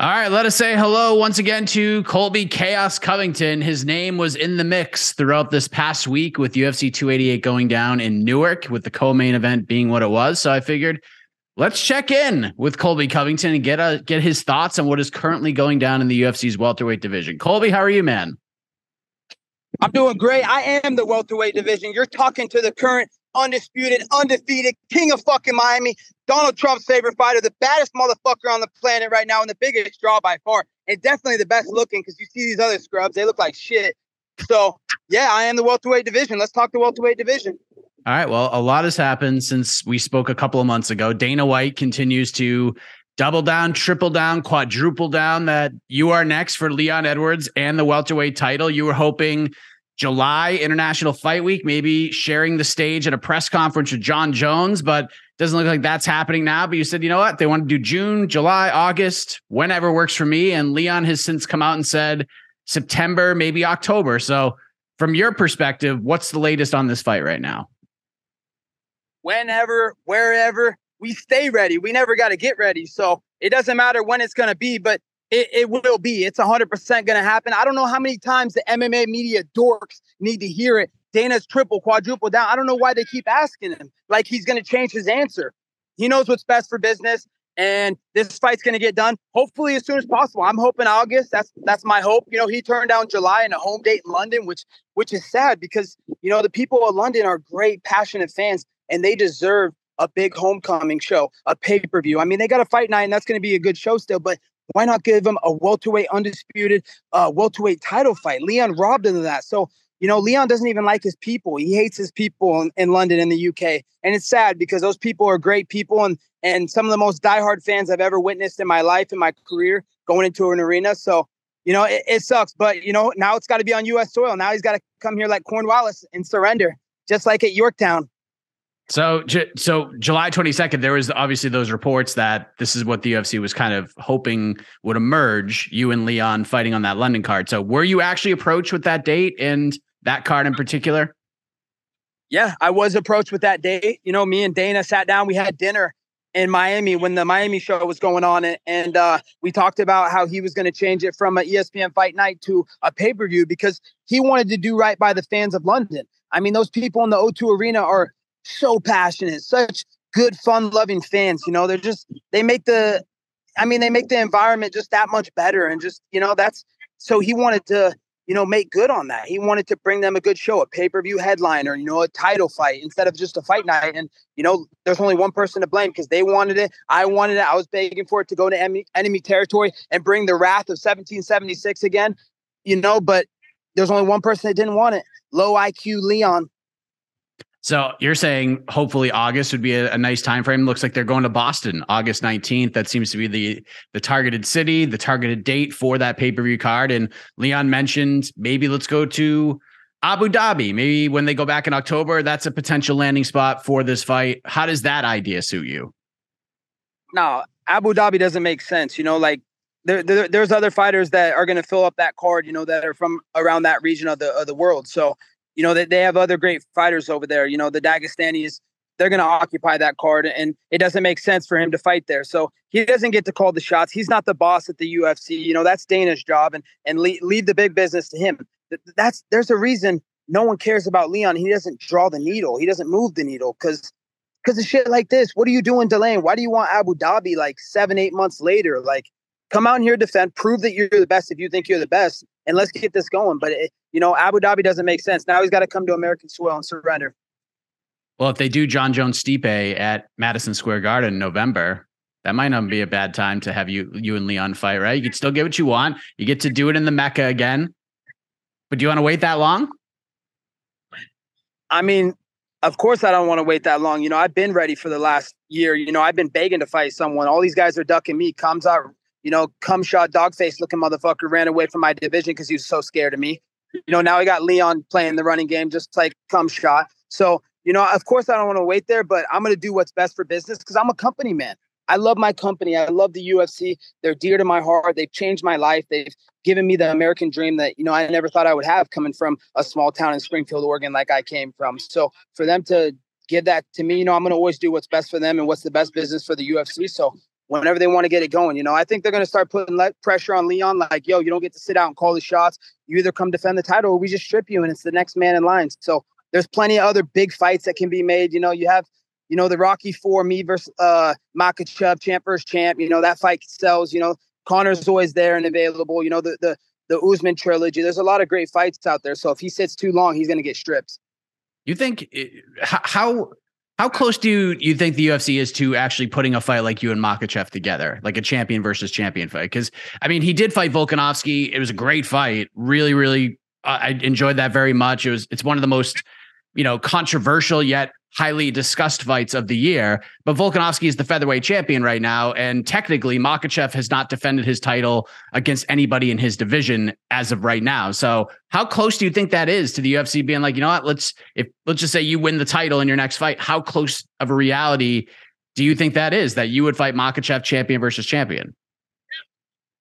All right, let us say hello once again to Colby Chaos Covington. His name was in the mix throughout this past week with UFC 288 going down in Newark, with the co-main event being what it was. So I figured let's check in with Colby Covington and get a, get his thoughts on what is currently going down in the UFC's welterweight division. Colby, how are you, man? I'm doing great. I am the welterweight division. You're talking to the current undisputed, undefeated king of fucking Miami, Donald Trump's favorite fighter, the baddest motherfucker on the planet right now, and the biggest draw by far, and definitely the best looking because you see these other scrubs, they look like shit. So, yeah, I am the welterweight division. Let's talk the welterweight division. All right. Well, a lot has happened since we spoke a couple of months ago. Dana White continues to double down, triple down, quadruple down that you are next for Leon Edwards and the welterweight title. You were hoping July International Fight Week, maybe sharing the stage at a press conference with Jon Jones, but doesn't look like that's happening now. But you said, you know what? They want to do June, July, August, whenever works for me. And Leon has since come out and said September, maybe October. So, from your perspective, what's the latest on this fight right now? Whenever, wherever, we stay ready. We never got to get ready. So, it doesn't matter when it's going to be, but it, it will be. It's 100% going to happen. I don't know how many times the MMA media dorks need to hear it. Dana's triple, quadruple down. I don't know why they keep asking him like he's going to change his answer. He knows what's best for business, and this fight's going to get done hopefully as soon as possible. I'm hoping August. That's that's my hope. You know, he turned down July and a home date in London, which which is sad because you know the people of London are great, passionate fans, and they deserve a big homecoming show, a pay per view. I mean, they got a fight night, and that's going to be a good show still. But why not give him a welterweight undisputed uh, welterweight title fight? Leon robbed him of that. So, you know, Leon doesn't even like his people. He hates his people in, in London in the UK. And it's sad because those people are great people and and some of the most diehard fans I've ever witnessed in my life, in my career, going into an arena. So, you know, it, it sucks. But, you know, now it's got to be on US soil. Now he's got to come here like Cornwallis and surrender, just like at Yorktown. So, so July 22nd, there was obviously those reports that this is what the UFC was kind of hoping would emerge. You and Leon fighting on that London card. So, were you actually approached with that date and that card in particular? Yeah, I was approached with that date. You know, me and Dana sat down. We had dinner in Miami when the Miami show was going on, and uh, we talked about how he was going to change it from an ESPN Fight Night to a pay per view because he wanted to do right by the fans of London. I mean, those people in the O2 Arena are so passionate, such good, fun loving fans. You know, they're just, they make the, I mean, they make the environment just that much better. And just, you know, that's, so he wanted to, you know, make good on that. He wanted to bring them a good show, a pay per view headliner, you know, a title fight instead of just a fight night. And, you know, there's only one person to blame because they wanted it. I wanted it. I was begging for it to go to enemy, enemy territory and bring the wrath of 1776 again, you know, but there's only one person that didn't want it. Low IQ Leon. So you're saying hopefully August would be a, a, nice time frame. Looks like they're going to Boston August 19th. That seems to be the the targeted city, the targeted date for that pay per view card. And Leon mentioned maybe let's go to Abu Dhabi. Maybe when they go back in October, that's a potential landing spot for this fight. How does that idea suit you? No, Abu Dhabi doesn't make sense. You know, like there, there there's other fighters that are going to fill up that card. You know, that are from around that region of the of the world. So you know, they, they have other great fighters over there. You know, the Dagestanis, they're going to occupy that card, and it doesn't make sense for him to fight there. So he doesn't get to call the shots. He's not the boss at the UFC. You know, that's Dana's job, and and leave, leave the big business to him. That's there's a reason no one cares about Leon. He doesn't draw the needle. He doesn't move the needle because because of shit like this. What are you doing delaying? Why do you want Abu Dhabi like seven, eight months later? Like, come out here, defend, prove that you're the best if you think you're the best, and let's get this going. But it, you know, Abu Dhabi doesn't make sense. Now he's got to come to American soil and surrender. Well, if they do Jon Jones Stipe at Madison Square Garden in November, that might not be a bad time to have you you and Leon fight, right? You can still get what you want. You get to do it in the Mecca again. But do you want to wait that long? I mean, of course I don't want to wait that long. You know, I've been ready for the last year. You know, I've been begging to fight someone. All these guys are ducking me. Comes out, you know, cum shot, dog face looking motherfucker ran away from my division because he was so scared of me. You know, now I got Leon playing the running game just like cum shot. So, you know, of course I don't want to wait there, but I'm gonna do what's best for business because I'm a company man. I love my company. I love the UFC. They're dear to my heart. They've changed my life. They've given me the American dream that, you know, I never thought I would have coming from a small town in Springfield, Oregon, like I came from. So for them to give that to me, you know, I'm going to always do what's best for them and what's the best business for the UFC. So whenever they want to get it going, you know, I think they're going to start putting pressure on Leon like, yo, you don't get to sit out and call the shots. You either come defend the title or we just strip you and it's the next man in line. So there's plenty of other big fights that can be made. You know, you have you know, the Rocky Four, me versus uh, Makhachev, champ versus champ. You know, that fight sells. You know, Conor's always there and available. You know, the the the Usman trilogy. There's a lot of great fights out there. So if he sits too long, he's going to get stripped. You think how how close do you, you think the UFC is to actually putting a fight like you and Makhachev together, like a champion versus champion fight? Because I mean, he did fight Volkanovski. It was a great fight. Really, really, uh, I enjoyed that very much. It was it's one of the most you know controversial yet highly discussed fights of the year. But Volkanovski is the featherweight champion right now. And technically, Makhachev has not defended his title against anybody in his division as of right now. So how close do you think that is to the UFC being like, you know what, let's if let's just say you win the title in your next fight, how close of a reality do you think that is that you would fight Makhachev champion versus champion?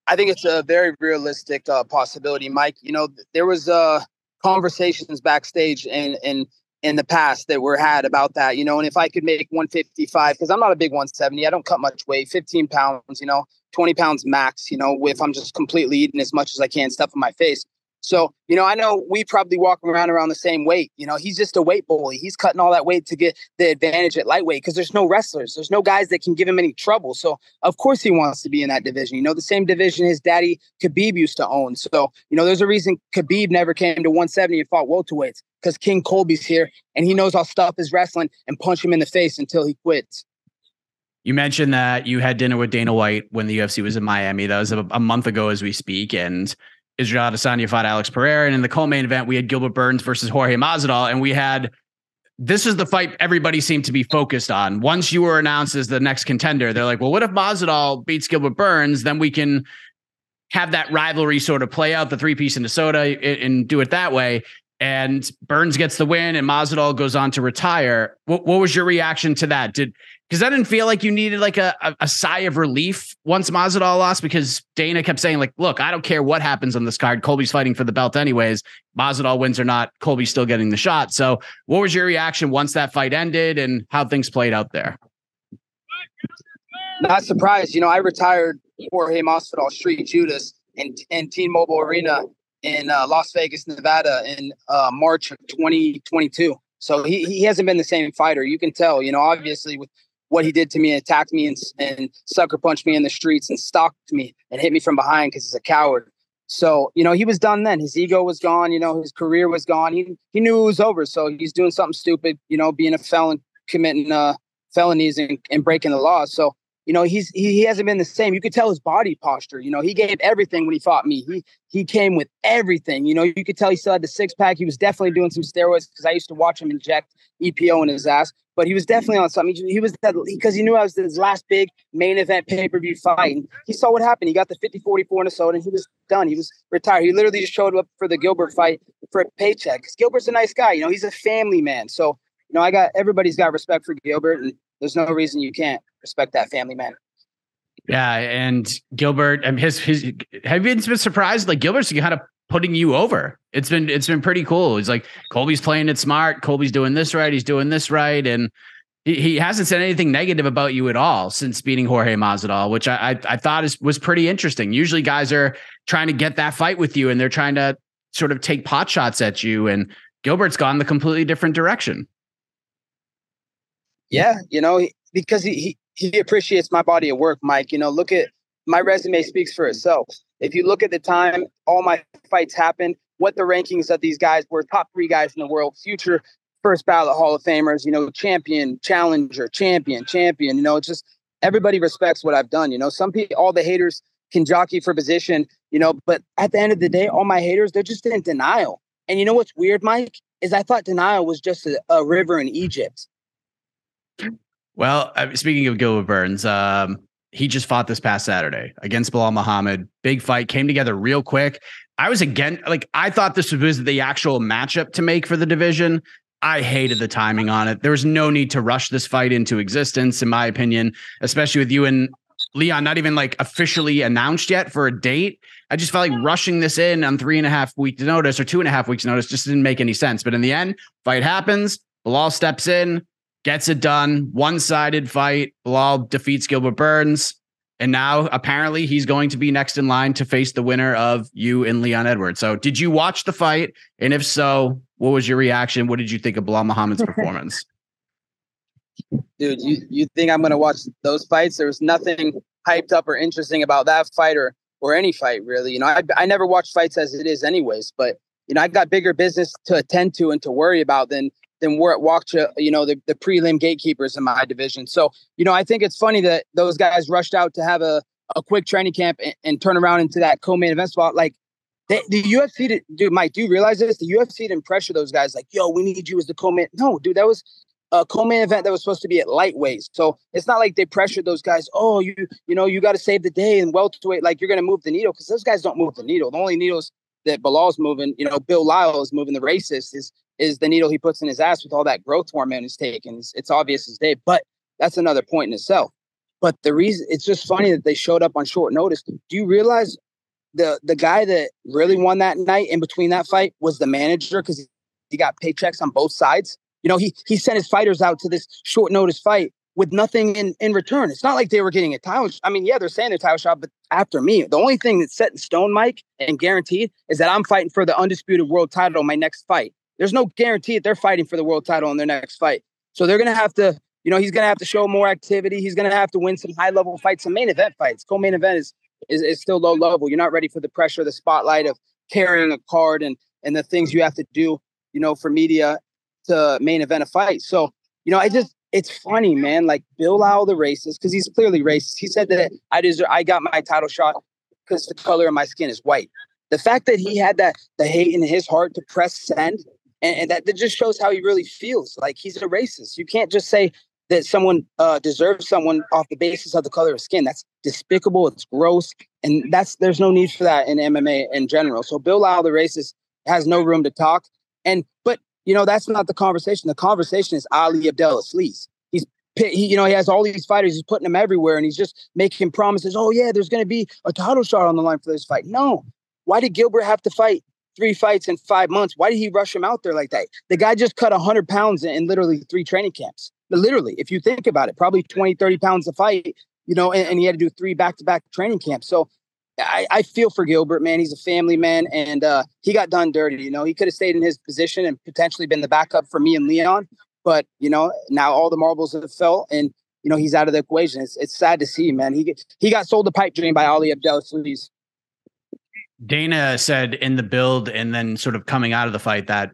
I think it's a very realistic uh, possibility, Mike. You know, there was uh, conversations backstage and and in the past that were had about that, you know, and if I could make 155, because I'm not a big 170, I don't cut much weight, 15 pounds, you know, 20 pounds max, you know, if I'm just completely eating as much as I can, stuff in my face. So, you know, I know we probably walk around around the same weight. You know, he's just a weight bully. He's cutting all that weight to get the advantage at lightweight because there's no wrestlers. There's no guys that can give him any trouble. So, of course, he wants to be in that division. You know, the same division his daddy Khabib used to own. So, you know, there's a reason Khabib never came to 170 and fought welterweights because King Colby's here and he knows I'll stop his wrestling and punch him in the face until he quits. You mentioned that you had dinner with Dana White when the UFC was in Miami. That was a, a month ago as we speak. And Israel Adesanya fought Alex Pereira, and in the co-main event, we had Gilbert Burns versus Jorge Masvidal, and we had this is the fight everybody seemed to be focused on. Once you were announced as the next contender, they're like, well, what if Masvidal beats Gilbert Burns? Then we can have that rivalry sort of play out the three piece into soda and do it that way. And Burns gets the win, and Masvidal goes on to retire. What, what was your reaction to that? Did because I didn't feel like you needed like a, a, a, sigh of relief once Masvidal lost because Dana kept saying like, look, I don't care what happens on this card. Colby's fighting for the belt anyways. Masvidal wins or not, Colby's still getting the shot. So what was your reaction once that fight ended and how things played out there? Not surprised. You know, I retired Jorge Masvidal Street Judas in, in T-Mobile Arena in uh, Las Vegas, Nevada in uh, March of 2022. So he, he hasn't been the same fighter. You can tell, you know, obviously with what he did to me, and attacked me and, and sucker punched me in the streets and stalked me and hit me from behind because he's a coward. So, you know, he was done then. His ego was gone. You know, his career was gone. He, he knew it was over. So he's doing something stupid, you know, being a felon, committing uh, felonies and, and breaking the law. So, you know, he's he, he hasn't been the same. You could tell his body posture. You know, he gave everything when he fought me. He he came with everything. You know, you could tell he still had the six pack. He was definitely doing some steroids because I used to watch him inject EPO in his ass but he was definitely on something. He, was that because he knew I was his last big main event pay per view fight. And he saw what happened. He got the 50 44 in a soda and he was done. He was retired. He literally just showed up for the Gilbert fight for a paycheck because Gilbert's a nice guy. You know, he's a family man. So, you know, I got everybody's got respect for Gilbert, and there's no reason you can't respect that family man. Yeah, and Gilbert, and his his have you been surprised? Like Gilbert's kind of putting you over. It's been it's been pretty cool. He's like Colby's playing it smart. Colby's doing this right. He's doing this right, and He, he hasn't said anything negative about you at all since beating Jorge Masvidal, which I, I, I thought is, was pretty interesting. Usually guys are trying to get that fight with you and they're trying to sort of take pot shots at you. And Gilbert's gone the completely different direction. Yeah, you know, because he, he he appreciates my body of work, Mike. You know, look at my resume speaks for itself. If you look at the time all my fights happened, what the rankings of these guys were, top three guys in the world, future first ballot Hall of Famers, you know, champion, challenger, champion, champion. You know, it's just everybody respects what I've done. You know, some people, all the haters can jockey for position, you know, but at the end of the day, all my haters, they're just in denial. And you know what's weird, Mike, is I thought denial was just a, a river in Egypt. Well, speaking of Gilbert Burns, um, he just fought this past Saturday against Belal Muhammad. Big fight came together real quick. I was again like I thought this was the actual matchup to make for the division. I hated the timing on it. There was no need to rush this fight into existence, in my opinion, especially with you and Leon not even like officially announced yet for a date. I just felt like rushing this in on three and a half weeks notice or two and a half weeks notice just didn't make any sense. But in the end, fight happens. Belal steps in, gets it done. One sided fight. Belal defeats Gilbert Burns. And now apparently he's going to be next in line to face the winner of you and Leon Edwards. So did you watch the fight? And if so, what was your reaction? What did you think of Belal Muhammad's performance? Dude, you, you think I'm gonna watch those fights? There was nothing hyped up or interesting about that fight or or any fight really. You know, I I never watch fights as it is anyways, but you know, I've got bigger business to attend to and to worry about than than we're at Waukesha, you know, the, the prelim gatekeepers in my division. So, you know, I think it's funny that those guys rushed out to have a, a quick training camp and, and turn around into that co-main event spot. Like they, the UFC, did, dude, Mike, do you realize this? The UFC didn't pressure those guys like, yo, we need you as the co-main. No, dude, that was a co-main event that was supposed to be at lightweight. So it's not like they pressured those guys. Oh, you, you know, you got to save the day and welterweight. Like you're going to move the needle because those guys don't move the needle. The only needles that Belal's moving, you know, Bill Lyle is moving the racist is is the needle he puts in his ass with all that growth hormone he's taking. It's, it's obvious as day, but that's another point in itself. But the reason it's just funny that they showed up on short notice. Do you realize the the guy that really won that night in between that fight was the manager because he got paychecks on both sides. You know, he he sent his fighters out to this short notice fight with nothing in, in return. It's not like they were getting a title. I mean, yeah, they're saying they're title shot, but after me, the only thing that's set in stone, Mike, and guaranteed is that I'm fighting for the undisputed world title my next fight. There's no guarantee that they're fighting for the world title in their next fight. So they're going to have to, you know, he's going to have to show more activity. He's going to have to win some high level fights, some main event fights. Co main event is, is, is still low level. You're not ready for the pressure, the spotlight of carrying a card and, and the things you have to do, you know, for media to main event a fight. So, you know, I just, it's funny, man. Like Bill Lyle, the racist, because he's clearly racist. He said that I deserve, I got my title shot because the color of my skin is white. The fact that he had that the hate in his heart to press send and, and that, that just shows how he really feels. Like he's a racist. You can't just say that someone uh, deserves someone off the basis of the color of skin. That's despicable. It's gross, and that's there's no need for that in MMA in general. So Bill Lyle, the racist, has no room to talk. And but you know that's not the conversation. The conversation is Ali Abdelaziz. He's he, you know he has all these fighters. He's putting them everywhere, and he's just making promises. Oh yeah, there's going to be a title shot on the line for this fight. No, why did Gilbert have to fight three fights in five months. Why did he rush him out there like that? The guy just cut 100 pounds in literally three training camps. Literally, if you think about it, probably 20, 30 pounds a fight, you know, and, and he had to do three back to back training camps. So I, I, feel for Gilbert, man. He's a family man and uh, he got done dirty. You know, he could have stayed in his position and potentially been the backup for me and Leon. But, you know, now all the marbles have fell and, you know, he's out of the equation. It's, it's sad to see, man. He, he got sold the pipe dream by Ali Abdelaziz. Dana said in the build and then sort of coming out of the fight that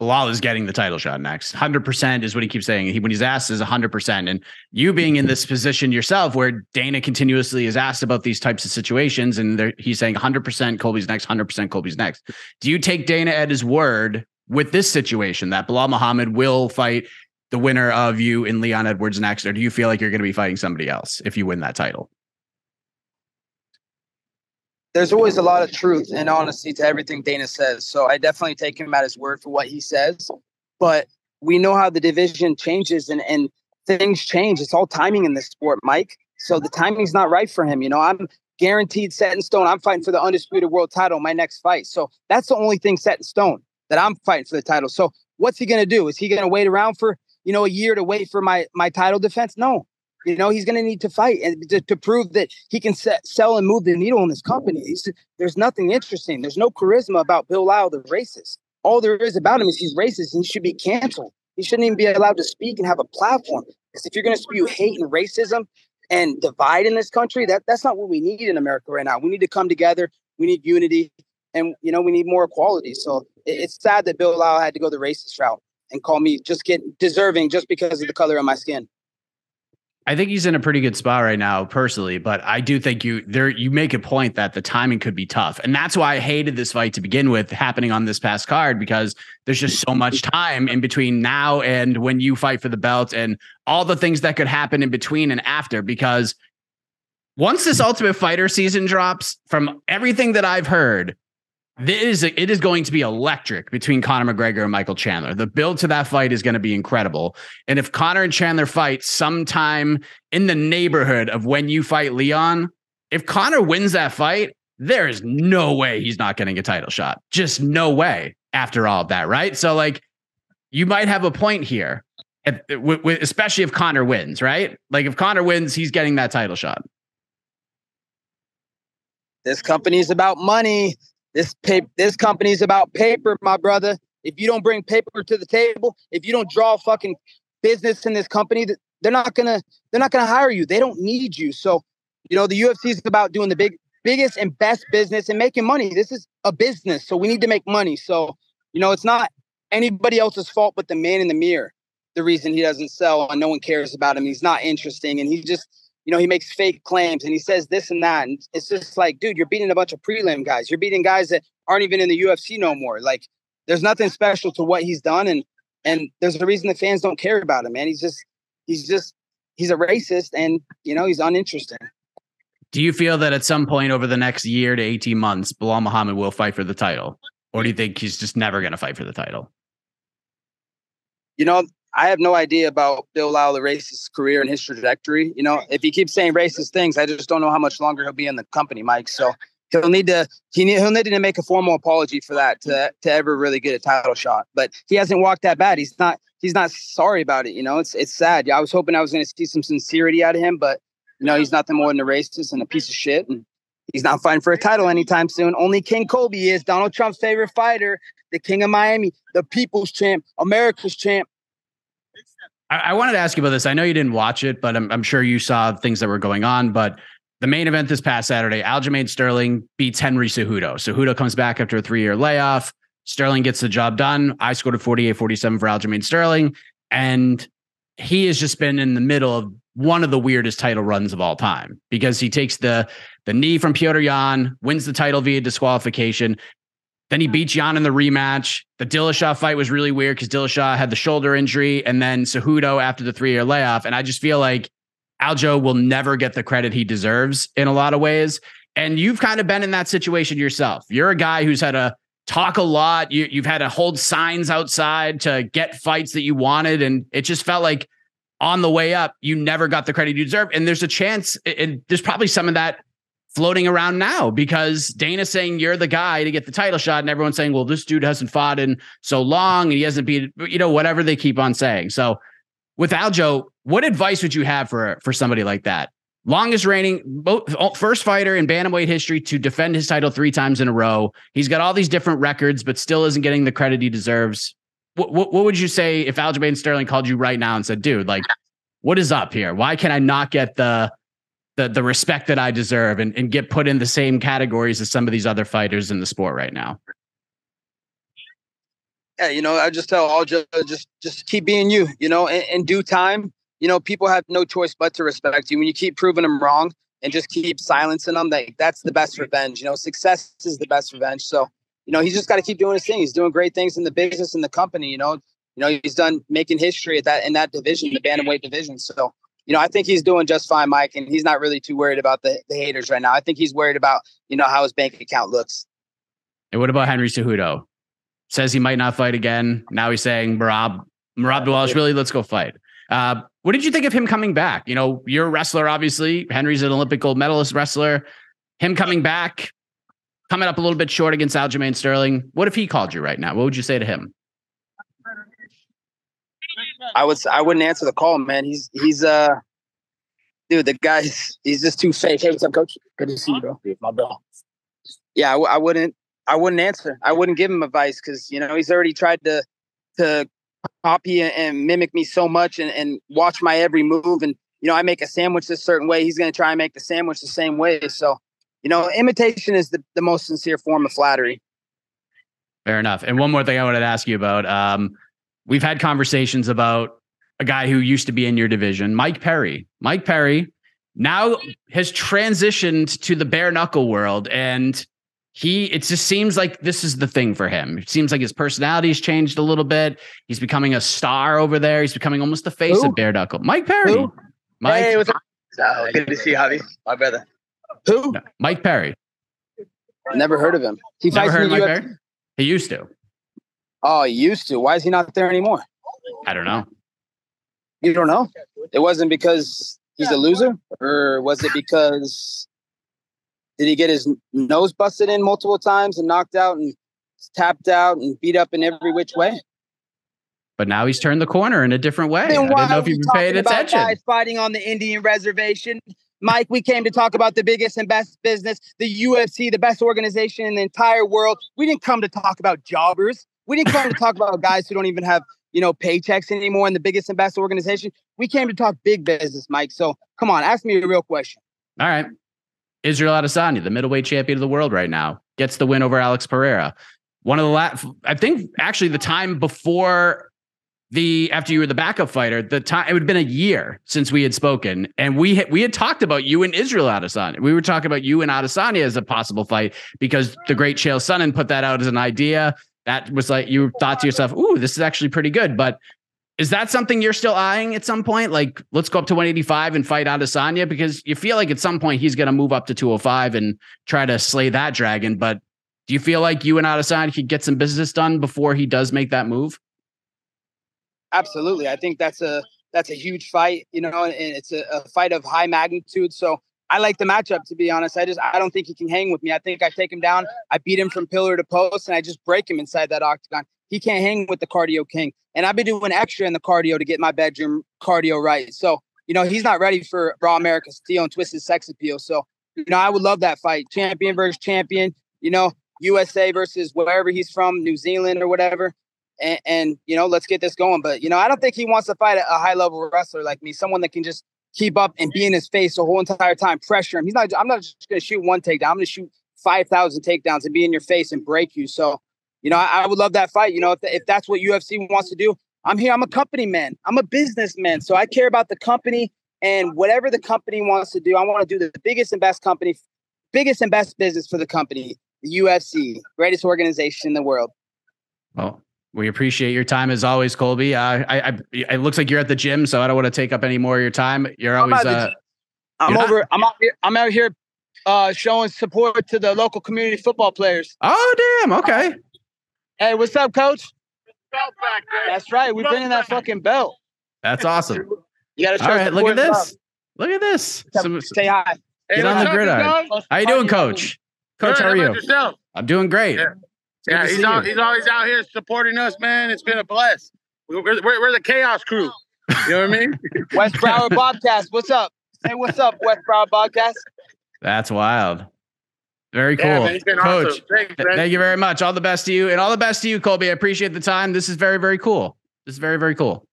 Belal is getting the title shot next. 100% is what he keeps saying. He, when he's asked is 100%. And you being in this position yourself where Dana continuously is asked about these types of situations and he's saying 100% Colby's next, 100% Colby's next. Do you take Dana at his word with this situation that Belal Muhammad will fight the winner of you and Leon Edwards next? Or do you feel like you're going to be fighting somebody else if you win that title? There's always a lot of truth and honesty to everything Dana says. So I definitely take him at his word for what he says. But we know how the division changes and, and things change. It's all timing in this sport, Mike. So the timing's not right for him. You know, I'm guaranteed set in stone. I'm fighting for the undisputed world title my next fight. So that's the only thing set in stone that I'm fighting for the title. So what's he going to do? Is he going to wait around for, you know, a year to wait for my my title defense. No, you know, he's going to need to fight and to, to prove that he can set, sell and move the needle in this company. He's, there's nothing interesting. There's no charisma about Bill Lyle, the racist. All there is about him is he's racist and he should be canceled. He shouldn't even be allowed to speak and have a platform. Because if you're going to spew hate and racism and divide in this country, that that's not what we need in America right now. We need to come together. We need unity, and you know we need more equality. So it, it's sad that Bill Lyle had to go the racist route and call me just get deserving just because of the color of my skin. I think he's in a pretty good spot right now, personally. But I do think you there you make a point that the timing could be tough, and that's why I hated this fight to begin with, happening on this past card because there's just so much time in between now and when you fight for the belt, and all the things that could happen in between and after. Because once this Ultimate Fighter season drops, from everything that I've heard, it is it is going to be electric between Conor McGregor and Michael Chandler. The build to that fight is going to be incredible. And if Conor and Chandler fight sometime in the neighborhood of when you fight Leon, if Conor wins that fight, there is no way he's not getting a title shot. Just no way after all of that, right? So like you might have a point here, especially if Conor wins, right? Like if Conor wins, he's getting that title shot. This company is about money. This paper, this company is about paper, my brother. If you don't bring paper to the table, if you don't draw fucking business in this company, they're not gonna they're not gonna hire you. They don't need you. So, you know, the UFC is about doing the big biggest and best business and making money. This is a business, so we need to make money. So, you know, it's not anybody else's fault but the man in the mirror. The reason he doesn't sell and no one cares about him. He's not interesting, and he just you know, he makes fake claims and he says this and that. And it's just like, dude, you're beating a bunch of prelim guys. You're beating guys that aren't even in the UFC no more. Like, there's nothing special to what he's done. And and there's a reason the fans don't care about him, man. He's just he's just he's a racist and you know, he's uninteresting. Do you feel that at some point over the next year to 18 months, Belal Muhammad will fight for the title? Or do you think he's just never going to fight for the title? You know, I have no idea about Bill the racist career and his trajectory. You know, if he keeps saying racist things, I just don't know how much longer he'll be in the company, Mike. So he'll need to he need, he'll need to make a formal apology for that to to ever really get a title shot. But he hasn't walked that bad. He's not he's not sorry about it. You know, it's it's sad. Yeah, I was hoping I was going to see some sincerity out of him, but you know, he's nothing more than a racist and a piece of shit. And he's not fighting for a title anytime soon. Only King Colby is Donald Trump's favorite fighter, the King of Miami, the People's Champ, America's Champ. I, I, wanted to ask you about this. I know you didn't watch it, but I'm, I'm sure you saw things that were going on. But the main event this past Saturday, Aljamain Sterling beats Henry Cejudo. Cejudo comes back after a three year layoff. Sterling gets the job done. I scored a 48 47 for Aljamain Sterling. And he has just been in the middle of one of the weirdest title runs of all time because he takes the the knee from Petr Yan, wins the title via disqualification, then he beat Yan in the rematch. The Dillashaw fight was really weird because Dillashaw had the shoulder injury, and then Cejudo after the three year layoff. And I just feel like Aljo will never get the credit he deserves in a lot of ways. And you've kind of been in that situation yourself. You're a guy who's had to talk a lot. You, you've had to hold signs outside to get fights that you wanted, and it just felt like on the way up, you never got the credit you deserve. And there's a chance, and there's probably some of that floating around now because Dana's saying you're the guy to get the title shot, and everyone's saying, well, this dude hasn't fought in so long and he hasn't beat, you know, whatever they keep on saying. So with Aljo, what advice would you have for for somebody like that? Longest reigning, first fighter in bantamweight history to defend his title three times in a row. He's got all these different records, but still isn't getting the credit he deserves. What, what, what would you say if Aljamain Sterling called you right now and said, dude, like, what is up here? Why can I not get the the the respect that I deserve and, and get put in the same categories as some of these other fighters in the sport right now. Yeah, you know, I just tell all just just just keep being you. You know, in, in due time, you know, people have no choice but to respect you. When you keep proving them wrong and just keep silencing them, that that's the best revenge. You know, success is the best revenge. So, you know, he's just got to keep doing his thing. He's doing great things in the business and the company. You know, you know, he's done making history at that in that division, the bantamweight division. So, you know, I think he's doing just fine, Mike, and he's not really too worried about the, the haters right now. I think he's worried about, you know, how his bank account looks. And what about Henry Cejudo? Says he might not fight again. Now he's saying, Merab, Merab really, let's go fight. Uh, what did you think of him coming back? You know, you're a wrestler, obviously. Henry's an Olympic gold medalist wrestler. Him coming back, coming up a little bit short against Aljamain Sterling. What if he called you right now? What would you say to him? I would I wouldn't answer the call, man. He's he's uh dude, the guy's he's just too fake. Hey, what's up, coach? Good to see you, bro. My bro. Yeah, I w- I wouldn't I wouldn't answer. I wouldn't give him advice because you know he's already tried to to copy and mimic me so much and, and watch my every move. And you know, I make a sandwich a certain way. He's going to try and make the sandwich the same way. So, you know, imitation is the, the most sincere form of flattery. Fair enough. And one more thing I wanted to ask you about. Um, we've had conversations about a guy who used to be in your division, Mike Perry. Mike Perry now has transitioned to the bare knuckle world and he it just seems like this is the thing for him. It seems like his personality's changed a little bit. He's becoming a star over there. He's becoming almost the face Who? of bare knuckle. Mike Perry. Who? Mike. Hey, what's up? Oh, good to see you, Javi. My brother. Who? Mike Perry. Never heard of him. He Never heard of Mike Perry? He used to. Oh, he used to. Why is he not there anymore? I don't know. You don't know? It wasn't because he's a loser, or was it because did he get his nose busted in multiple times and knocked out and tapped out and beat up in every which way? But now he's turned the corner in a different way. I didn't know if you've been paying attention. Guys fighting on the Indian reservation. Mike, we came to talk about the biggest and best business, the UFC, the best organization in the entire world. We didn't come to talk about jobbers. We didn't come to talk about guys who don't even have, you know, paychecks anymore in the biggest and best organization. We came to talk big business, Mike. So come on, ask me a real question. All right. Israel Adesanya, the middleweight champion of the world right now, gets the win over Alex Pereira. One of the last, I think actually the time before the after you were the backup fighter, the time it would have been a year since we had spoken, and we had, we had talked about you and Israel Adesanya. We were talking about you and Adesanya as a possible fight because the great Chael Sonnen put that out as an idea. That was like you thought to yourself, "Ooh, this is actually pretty good." But is that something you're still eyeing at some point? Like, let's go up to 185 and fight Adesanya because you feel like at some point he's going to move up to 205 and try to slay that dragon. But do you feel like you and Adesanya could get some business done before he does make that move? Absolutely. I think that's a that's a huge fight, you know, and it's a, a, fight of high magnitude. So I like the matchup to be honest. I just I don't think he can hang with me. I think I take him down. I beat him from pillar to post and I just break him inside that octagon. He can't hang with the cardio king. And I've been doing extra in the cardio to get my bedroom cardio right. So, you know, he's not ready for Raw America Steel and Twisted Sex Appeal. So, you know, I would love that fight. Champion versus champion, you know, USA versus wherever he's from, New Zealand or whatever and, and, you know, let's get this going. But you know, I don't think he wants to fight a, a high level wrestler like me, someone that can just keep up and be in his face the whole entire time, pressure him. He's not. I'm not just going to shoot one takedown. I'm going to shoot five thousand takedowns and be in your face and break you. So, you know, I, I would love that fight. You know, if if that's what UFC wants to do, I'm here. I'm a company man. I'm a businessman. So I care about the company and whatever the company wants to do. I want to do the biggest and best company, biggest and best business for the company. The UFC, greatest organization in the world. Well, we appreciate your time as always, Colby. Uh, I, I, it looks like you're at the gym, so I don't want to take up any more of your time. You're always. I'm, uh, I'm over. I'm out here. I'm out here, uh, showing support to the local community football players. Oh damn! Okay. Hey, what's up, coach? Belt back, That's right. We've been in that fucking belt. That's awesome. You got to All right, look at this. Look at this. Some, Say hi. Get hey, on the gridiron. How you doing, Coach? Coach, how are you? I'm doing great. Yeah. Yeah, he's all, he's always out here supporting us, man. It's been a bless. We're, we're, we're the chaos crew. You know what I mean? West Broward Bobcats. What's up? Say what's up, West Broward Bobcats. That's wild. Very cool. Yeah, man, Coach, awesome. Thanks, thank you very much. All the best to you and all the best to you, Colby. I appreciate the time. This is very, very cool. This is very, very cool.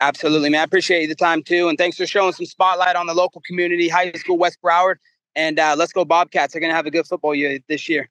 Absolutely, man. I appreciate the time too. And thanks for showing some spotlight on the local community, high school, West Broward. And uh, let's go Bobcats. They're going to have a good football year this year.